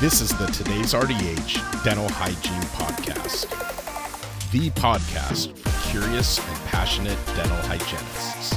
This is the Today's RDH Dental Hygiene Podcast, the podcast for curious and passionate dental hygienists.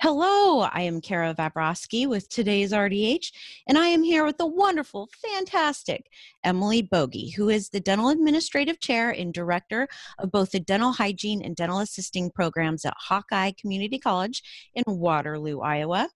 Hello, I am Kara Vabrowski with today's RDH, and I am here with the wonderful, fantastic Emily Boge, who is the Dental Administrative Chair and Director of both the Dental Hygiene and Dental Assisting programs at Hawkeye Community College in Waterloo, Iowa.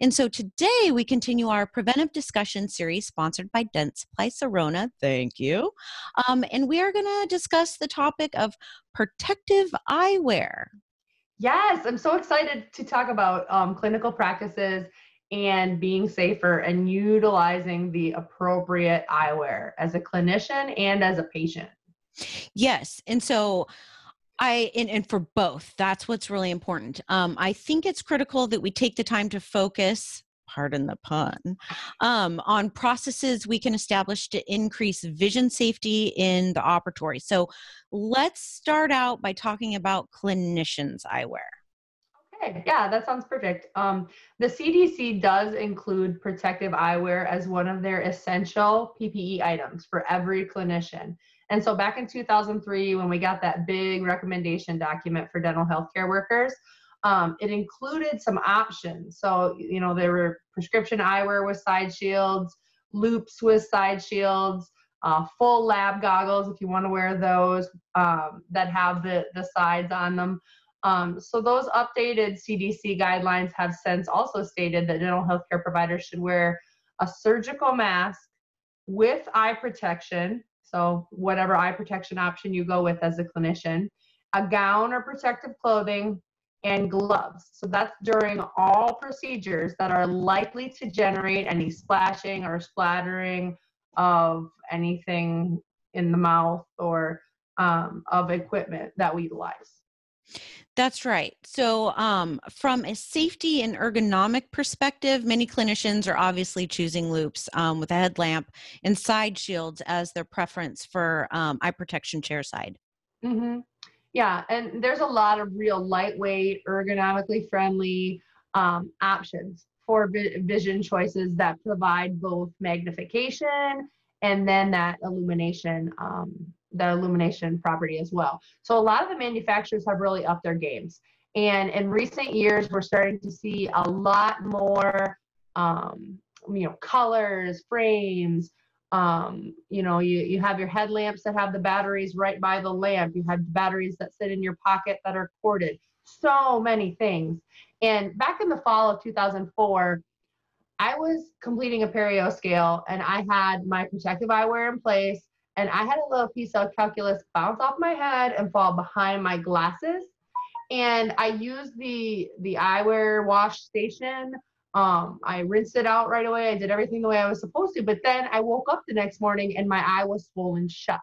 And so today we continue our preventive discussion series sponsored by Dentsply Sirona. Thank you. Um, and we are going to discuss the topic of protective eyewear. Yes, I'm so excited to talk about um, clinical practices and being safer and utilizing the appropriate eyewear as a clinician and as a patient. Yes. And so I and, and for both, that's what's really important. Um, I think it's critical that we take the time to focus pardon the pun, um, on processes we can establish to increase vision safety in the operatory. So let's start out by talking about clinicians' eyewear. Okay, yeah, that sounds perfect. Um, the CDC does include protective eyewear as one of their essential PPE items for every clinician. And so back in 2003, when we got that big recommendation document for dental healthcare workers, um, it included some options. So, you know, there were prescription eyewear with side shields, loupes with side shields, uh, full lab goggles if you want to wear those um, that have the, the sides on them. Um, so those updated CDC guidelines have since also stated that dental healthcare providers should wear a surgical mask with eye protection so, whatever eye protection option you go with as a clinician, a gown or protective clothing, and gloves. So, that's during all procedures that are likely to generate any splashing or splattering of anything in the mouth or um, of equipment that we utilize. That's right. So, um, from a safety and ergonomic perspective, many clinicians are obviously choosing loupes um, with a headlamp and side shields as their preference for um, eye protection chair side. Mm-hmm. Yeah, and there's a lot of real lightweight, ergonomically friendly um, options for vi- vision choices that provide both magnification and then that illumination um, the illumination property as well. So a lot of the manufacturers have really upped their games. And in recent years, we're starting to see a lot more, um, you know, colors, frames. Um, you know, you, you have your headlamps that have the batteries right by the lamp. You have batteries that sit in your pocket that are corded. So many things. And back in the fall of 2004, I was completing a perio scale and I had my protective eyewear in place and I had a little piece of calculus bounce off my head and fall behind my glasses. And I used the the eyewear wash station. Um, I rinsed it out right away. I did everything the way I was supposed to. But then I woke up the next morning and my eye was swollen shut.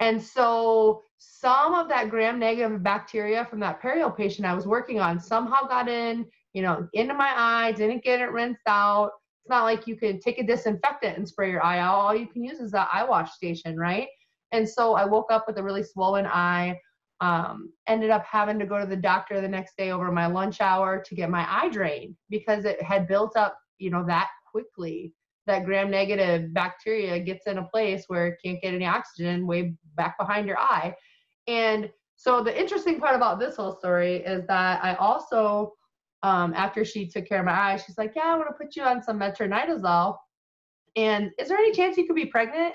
And so some of that gram negative bacteria from that perio patient I was working on somehow got in, you know, into my eye, didn't get it rinsed out it's not like you can take a disinfectant and spray your eye out. All you can use is that eye wash station, right? And so I woke up with a really swollen eye. Um, ended up having to go to the doctor the next day over my lunch hour to get my eye drained because it had built up, you know, that quickly. That gram negative bacteria gets in a place where it can't get any oxygen way back behind your eye. And so the interesting part about this whole story is that I also um, after she took care of my eye, she's like, Yeah, I want to put you on some metronidazole. And is there any chance you could be pregnant?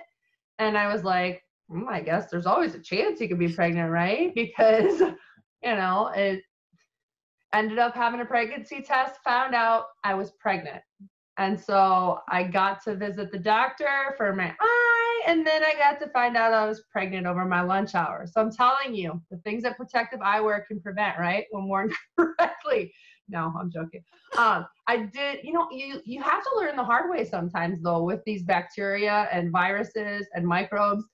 And I was like, mm, I guess there's always a chance you could be pregnant, right? Because, you know, it ended up having a pregnancy test, found out I was pregnant. And so I got to visit the doctor for my eye, and then I got to find out I was pregnant over my lunch hour. So I'm telling you, the things that protective eyewear can prevent, right? When worn correctly. No, I'm joking. Um, I did, you know, you you have to learn the hard way sometimes though with these bacteria and viruses and microbes.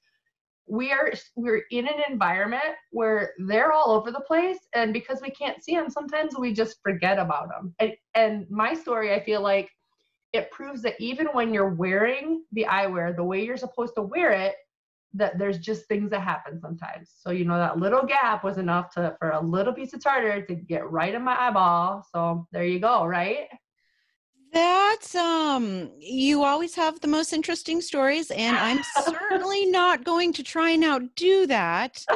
We are we're in an environment where they're all over the place, and because we can't see them, sometimes we just forget about them. And, and my story, I feel like it proves that even when you're wearing the eyewear the way you're supposed to wear it, that there's just things that happen sometimes. So you know that little gap was enough to for a little piece of tartar to get right in my eyeball. So there you go, right? That's um you always have the most interesting stories and I'm certainly not going to try and outdo that.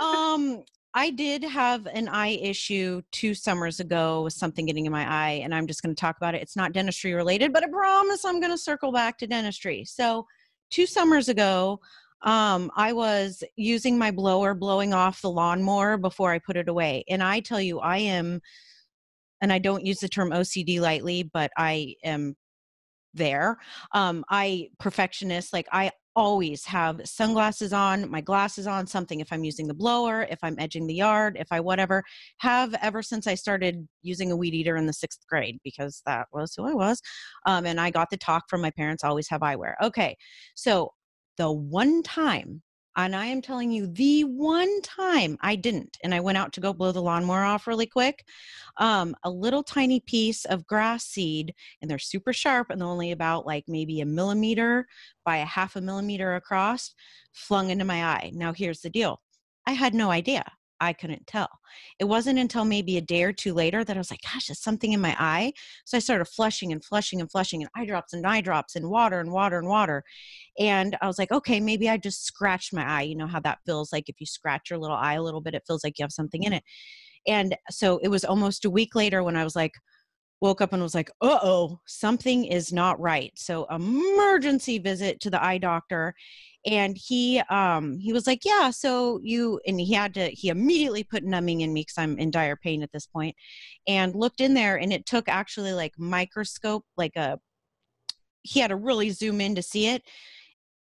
Um I did have an eye issue two summers ago with something getting in my eye, and I'm just going to talk about it. It's not dentistry related, but I promise I'm going to circle back to dentistry. So, two summers ago, um, I was using my blower, blowing off the lawnmower before I put it away. And I tell you, I am and I don't use the term OCD lightly, but I am there. Um, I perfectionist, like I always have sunglasses on, my glasses on, something if I'm using the blower, if I'm edging the yard, if I whatever, have ever since I started using a weed eater in the sixth grade because that was who I was. Um, and I got the talk from my parents always have eyewear. Okay, so the one time and I am telling you, the one time I didn't, and I went out to go blow the lawnmower off really quick, um, a little tiny piece of grass seed, and they're super sharp and they're only about like maybe a millimeter by a half a millimeter across, flung into my eye. Now, here's the deal I had no idea. I couldn't tell. It wasn't until maybe a day or two later that I was like, gosh, there's something in my eye. So I started flushing and flushing and flushing and eye drops and eye drops and water and water and water. And I was like, okay, maybe I just scratched my eye. You know how that feels like if you scratch your little eye a little bit, it feels like you have something in it. And so it was almost a week later when I was like, woke up and was like, uh oh, something is not right. So, emergency visit to the eye doctor and he um he was like yeah so you and he had to he immediately put numbing in me because i'm in dire pain at this point and looked in there and it took actually like microscope like a he had to really zoom in to see it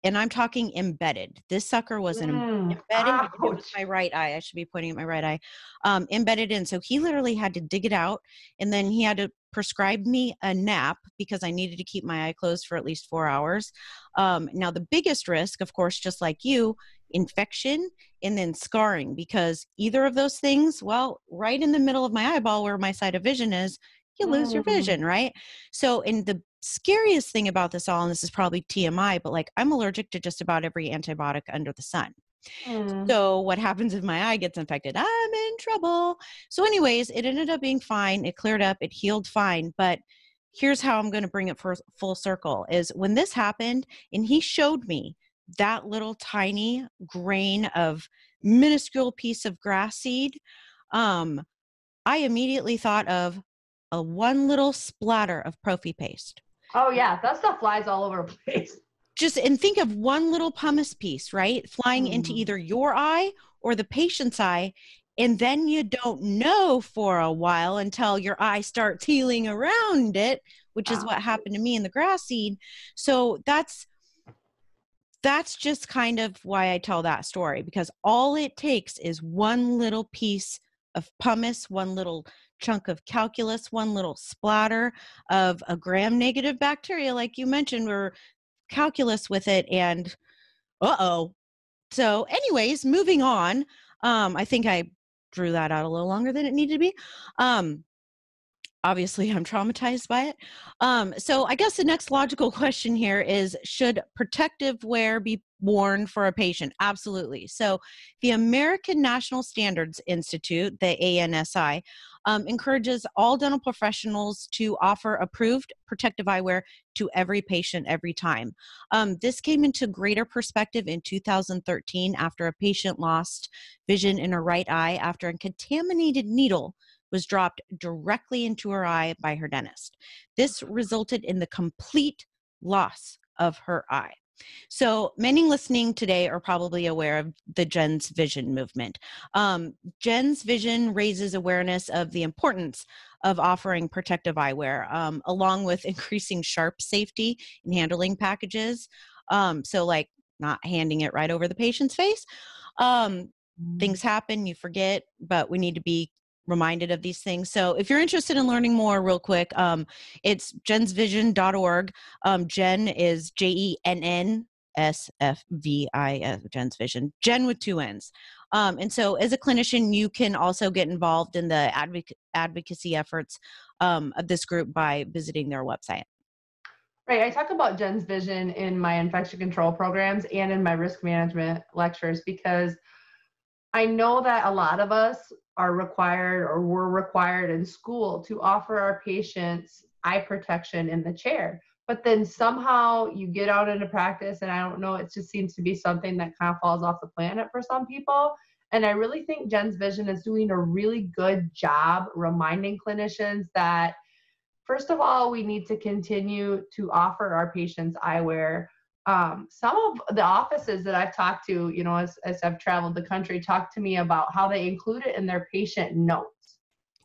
and I'm talking embedded. This sucker was an mm, embedded in my right eye. I should be pointing at my right eye, um, embedded in. So he literally had to dig it out, and then he had to prescribe me a nap because I needed to keep my eye closed for at least four hours. Um, now, the biggest risk, of course, just like you, infection and then scarring, because either of those things, well, right in the middle of my eyeball where my side of vision is, you lose your mm. vision, right? So, in the scariest thing about this all, and this is probably TMI, but like I'm allergic to just about every antibiotic under the sun. Mm. So what happens if my eye gets infected? I'm in trouble. So, anyways, it ended up being fine. It cleared up. It healed fine. But here's how I'm going to bring it for full circle: is when this happened, and he showed me that little tiny grain of minuscule piece of grass seed. Um, I immediately thought of a one little splatter of prophy paste. Oh yeah, that stuff flies all over the place. Just and think of one little pumice piece, right? Flying mm. into either your eye or the patient's eye. And then you don't know for a while until your eye starts healing around it, which wow. is what happened to me in the grass seed. So that's that's just kind of why I tell that story because all it takes is one little piece of pumice, one little chunk of calculus, one little splatter of a gram negative bacteria, like you mentioned, or calculus with it, and uh oh. So, anyways, moving on. Um, I think I drew that out a little longer than it needed to be. Um, obviously i'm traumatized by it. Um, so i guess the next logical question here is should protective wear be worn for a patient? Absolutely. So the american national standards institute the ansi um, encourages all dental professionals to offer approved protective eyewear to every patient every time. Um, this came into greater perspective in 2013 after a patient lost vision in her right eye after a contaminated needle was dropped directly into her eye by her dentist. This resulted in the complete loss of her eye. So, many listening today are probably aware of the Jenn's Vision movement. Um, Jenn's Vision raises awareness of the importance of offering protective eyewear, um, along with increasing sharp safety in handling packages. Um, so, like not handing it right over the patient's face. Um, things happen, you forget, but we need to be reminded of these things. So if you're interested in learning more, real quick, um, it's jennsvision.org. Um, Jen is J E N N S F V I S, Jenn's Vision, Jen with two N's. Um, and so as a clinician, you can also get involved in the advoc- advocacy efforts um, of this group by visiting their website. Right. I talk about Jenn's Vision in my infection control programs and in my risk management lectures because I know that a lot of us are required or were required in school to offer our patients eye protection in the chair. But then somehow you get out into practice, and I don't know, it just seems to be something that kind of falls off the planet for some people. And I really think Jenn's Vision is doing a really good job reminding clinicians that, first of all, we need to continue to offer our patients eyewear. Um, some of the offices that I've talked to, you know, as, as I've traveled the country, talk to me about how they include it in their patient notes,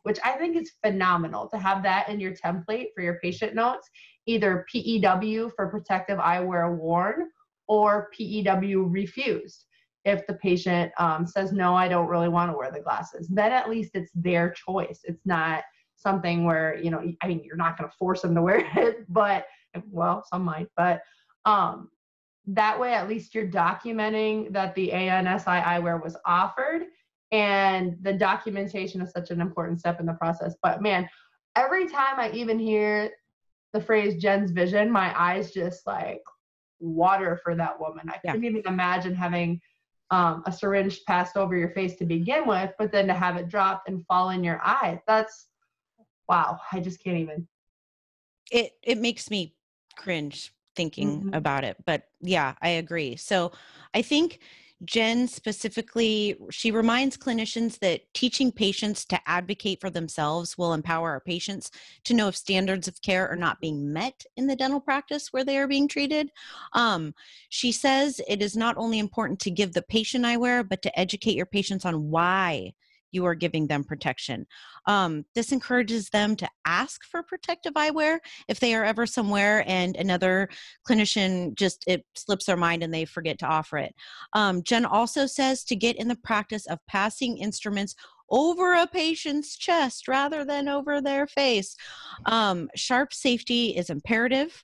which I think is phenomenal to have that in your template for your patient notes, either PEW for protective eyewear worn or PEW refused. If the patient um, says no i don't really want to wear the glasses then at least it's their choice. It's not something where you know i mean you're not going to force them to wear it but well some might but um, that way at least you're documenting that the ansi eyewear was offered and the documentation is such an important step in the process but man every time i even hear the phrase jenn's vision my eyes just like water for that woman i couldn't even imagine having um, a syringe passed over your face to begin with, but then to have it drop and fall in your eye, that's wow. I just can't even. It it makes me cringe thinking mm-hmm. about it, but yeah, I agree. So I think Jen specifically, she reminds clinicians that teaching patients to advocate for themselves will empower our patients to know if standards of care are not being met in the dental practice where they are being treated. Um, she says it is not only important to give the patient eyewear, but to educate your patients on why you are giving them protection. Um, this encourages them to ask for protective eyewear if they are ever somewhere and another clinician just it slips their mind and they forget to offer it. Um, Jen also says to get in the practice of passing instruments over a patient's chest rather than over their face. Um, sharp safety is imperative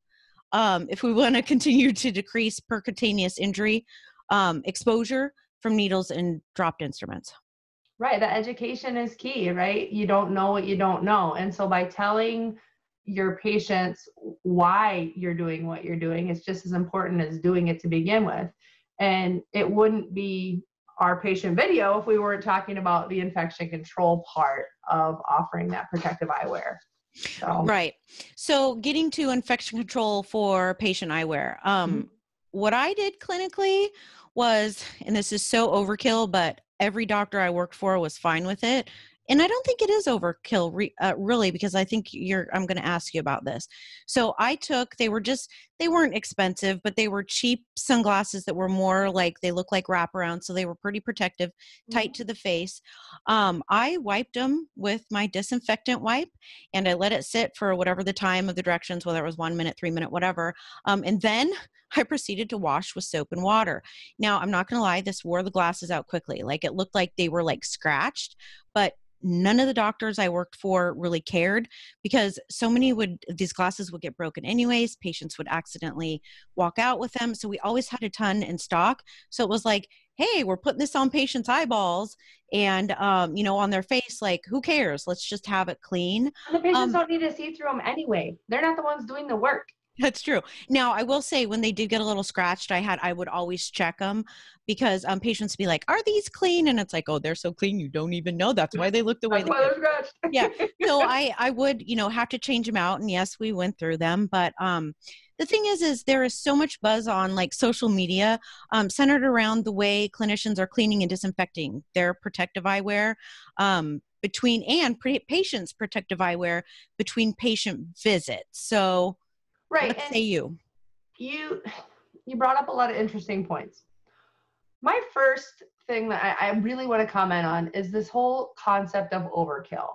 um, if we want to continue to decrease percutaneous injury um, exposure from needles and dropped instruments. Right. The education is key, right? You don't know what you don't know. And so by telling your patients why you're doing what you're doing is just as important as doing it to begin with. And it wouldn't be our patient video if we weren't talking about the infection control part of offering that protective eyewear. So. Right. So getting to infection control for patient eyewear. Um, mm-hmm. What I did clinically was, and this is so overkill, but every doctor I worked for was fine with it. And I don't think it is overkill, re, uh, really, because I think you're. I'm going to ask you about this. So I took. They were just. They weren't expensive, but they were cheap sunglasses that were more like they look like wraparound, so they were pretty protective, tight mm-hmm. to the face. Um, I wiped them with my disinfectant wipe, and I let it sit for whatever the time of the directions, whether it was one minute, three minute, whatever. Um, and then I proceeded to wash with soap and water. Now, I'm not going to lie, this wore the glasses out quickly. Like it looked like they were like scratched, but none of the doctors I worked for really cared because so many would these glasses would get broken anyways. Patients would accidentally walk out with them. So we always had a ton in stock. So it was like, hey, we're putting this on patients' eyeballs and um, you know, on their face, like who cares? Let's just have it clean. And the patients um, don't need to see through them anyway. They're not the ones doing the work. That's true. Now, I will say when they did get a little scratched, I had I would always check them because um, patients be like, "Are these clean?" And it's like, "Oh, they're so clean, you don't even know. That's why they look the way That's they." Why scratched. yeah. So I I would you know have to change them out, and yes, we went through them, but um, the thing is is there is so much buzz on like social media um, centered around the way clinicians are cleaning and disinfecting their protective eyewear um, between and pre- patients protective eyewear between patient visits so Right. What say you? You you brought up a lot of interesting points. My first thing that I, I really want to comment on is this whole concept of overkill.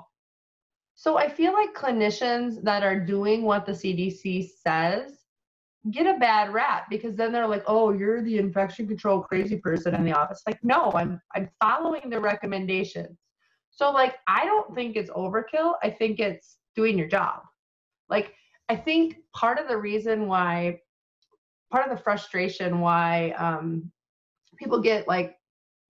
So I feel like clinicians that are doing what the CDC says get a bad rap because then they're like, "Oh, you're the infection control crazy person in the office." Like, no, I'm I'm following the recommendations. So like, I don't think it's overkill. I think it's doing your job. Like I think part of the reason why, part of the frustration why um, people get like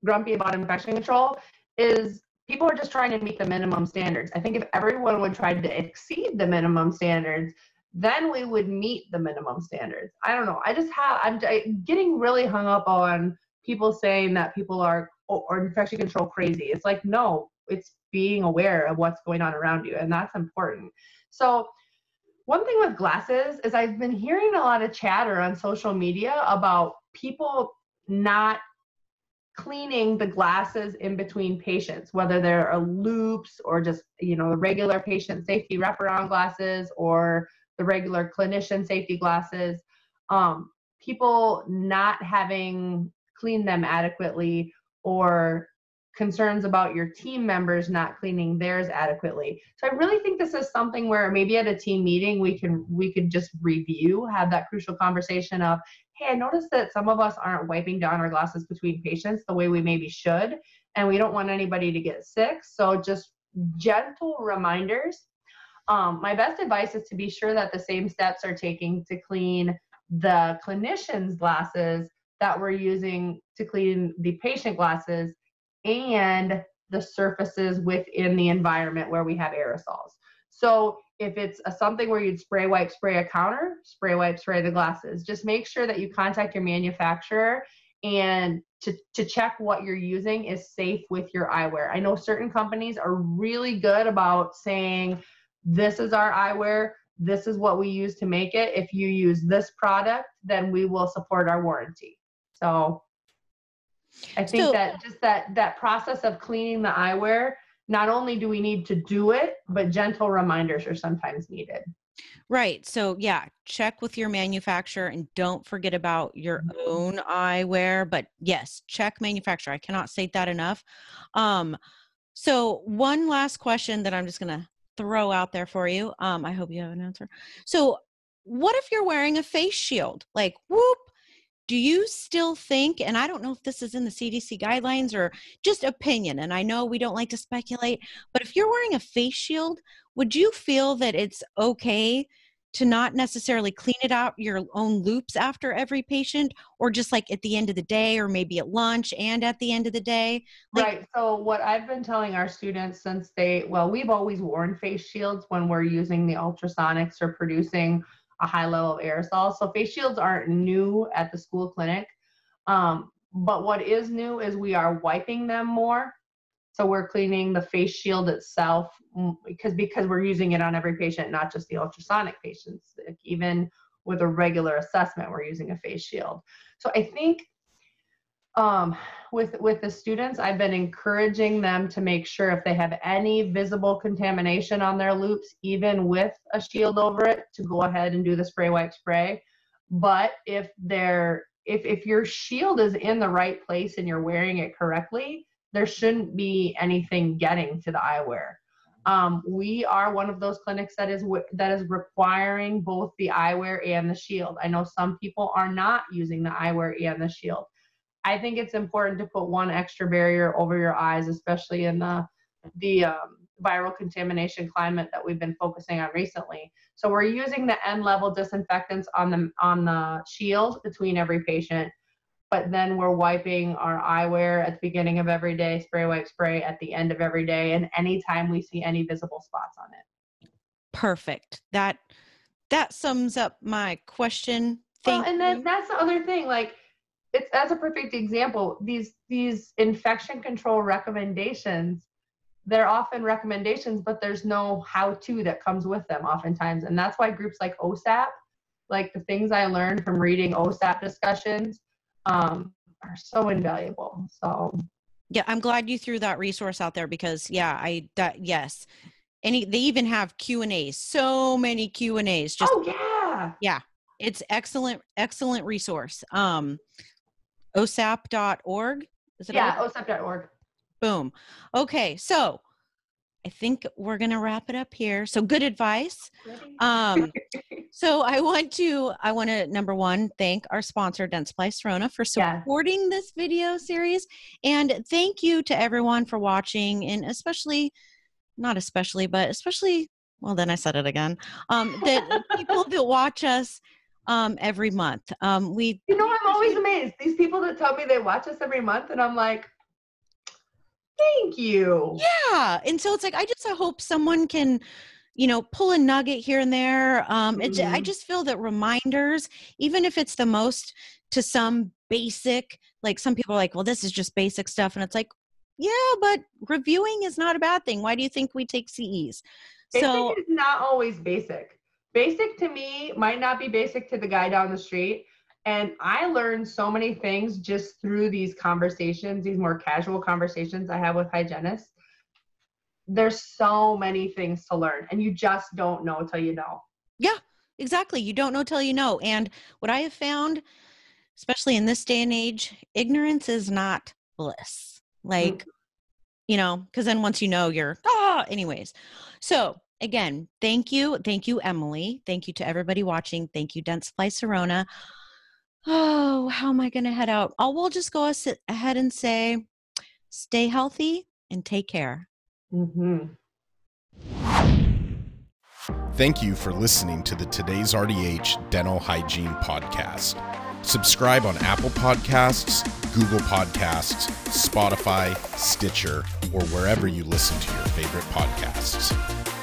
grumpy about infection control is people are just trying to meet the minimum standards. I think if everyone would try to exceed the minimum standards, then we would meet the minimum standards. I don't know. I just have, I'm getting really hung up on people saying that people are or infection control crazy. It's like, no, it's being aware of what's going on around you, and that's important. So one thing with glasses is I've been hearing a lot of chatter on social media about people not cleaning the glasses in between patients, whether they're loupes or just, you know, the regular patient safety wraparound glasses or the regular clinician safety glasses. Um, people not having cleaned them adequately or concerns about your team members not cleaning theirs adequately. So I really think this is something where maybe at a team meeting we can we could just review, have that crucial conversation of, hey, I noticed that some of us aren't wiping down our glasses between patients the way we maybe should, and we don't want anybody to get sick. So just gentle reminders. Um, my best advice is to be sure that the same steps are taking to clean the clinician's glasses that we're using to clean the patient glasses and the surfaces within the environment where we have aerosols. So if it's a, something where you'd spray wipe spray a counter, spray wipe spray the glasses. Just make sure that you contact your manufacturer and to, to check what you're using is safe with your eyewear. I know certain companies are really good about saying, this is our eyewear, this is what we use to make it. If you use this product, then we will support our warranty. So I think so, that just that that process of cleaning the eyewear, not only do we need to do it, but gentle reminders are sometimes needed. Right. So yeah, check with your manufacturer and don't forget about your mm-hmm. own eyewear. But yes, check manufacturer. I cannot state that enough. Um, so one last question that I'm just gonna throw out there for you. Um, I hope you have an answer. So what if you're wearing a face shield? Like whoop, do you still think and i don't know if this is in the cdc guidelines or just opinion and i know we don't like to speculate but if you're wearing a face shield would you feel that it's okay to not necessarily clean it out your own loupes after every patient or just like at the end of the day or maybe at lunch and at the end of the day? Like, right so what i've been telling our students since they well we've always worn face shields when we're using the ultrasonics or producing a high level of aerosol. So face shields aren't new at the school clinic. Um, but what is new is we are wiping them more. So we're cleaning the face shield itself because because we're using it on every patient, not just the ultrasonic patients. Like even with a regular assessment, we're using a face shield. So I think um, with with the students i've been encouraging them to make sure if they have any visible contamination on their loupes even with a shield over it to go ahead and do the spray wipe spray. But if they're if if your shield is in the right place and you're wearing it correctly there shouldn't be anything getting to the eyewear. Um, we are one of those clinics that is that is requiring both the eyewear and the shield. I know some people are not using the eyewear and the shield I think it's important to put one extra barrier over your eyes, especially in the the um, viral contamination climate that we've been focusing on recently. So we're using the N level disinfectants on the on the shield between every patient, but then we're wiping our eyewear at the beginning of every day, spray wipe spray at the end of every day, and anytime we see any visible spots on it. Perfect. That that sums up my question. Thank well, and then that's the other thing, like it's as a perfect example. These these infection control recommendations they're often recommendations but there's no how to that comes with them oftentimes. And that's why groups like osap like the things i learned from reading osap discussions um, are so invaluable. So yeah i'm glad you threw that resource out there because yeah i that yes. Any they even have q and a's so many q and a's just oh yeah. Yeah it's excellent excellent resource. Um osap.org is it yeah osap.org boom. Okay so i think we're going to wrap it up here. So good advice. Um so i want to i want to number one thank our sponsor dentsply sirona for supporting yeah. this video series. And thank you to everyone for watching and especially not especially but especially well then i said it again um that people that watch us um, every month. Um, we, you know, I'm always amazed. These people that tell me they watch us every month, and I'm like, thank you. Yeah, and so it's like I just I hope someone can, you know, pull a nugget here and there. Um, mm-hmm. it, I just feel that reminders, even if it's the most to some basic, like some people are like, well, this is just basic stuff, and it's like, yeah, but reviewing is not a bad thing. Why do you think we take CEs? So it's not always basic basic to me might not be basic to the guy down the street. And I learned so many things just through these conversations, these more casual conversations I have with hygienists. There's so many things to learn, and you just don't know till you know. Yeah, exactly. You don't know till you know. And what I have found, especially in this day and age, ignorance is not bliss. Like, mm-hmm. you know, because then once you know, you're, ah, anyways. So, again, thank you. Thank you, Emily. Thank you to everybody watching. Thank you, Dentsply Sirona. Oh, how am I going to head out? Oh, we'll just go ahead and say stay healthy and take care. Mm-hmm. Thank you for listening to the Today's RDH Dental Hygiene Podcast. Subscribe on Apple Podcasts, Google Podcasts, Spotify, Stitcher, or wherever you listen to your favorite podcasts.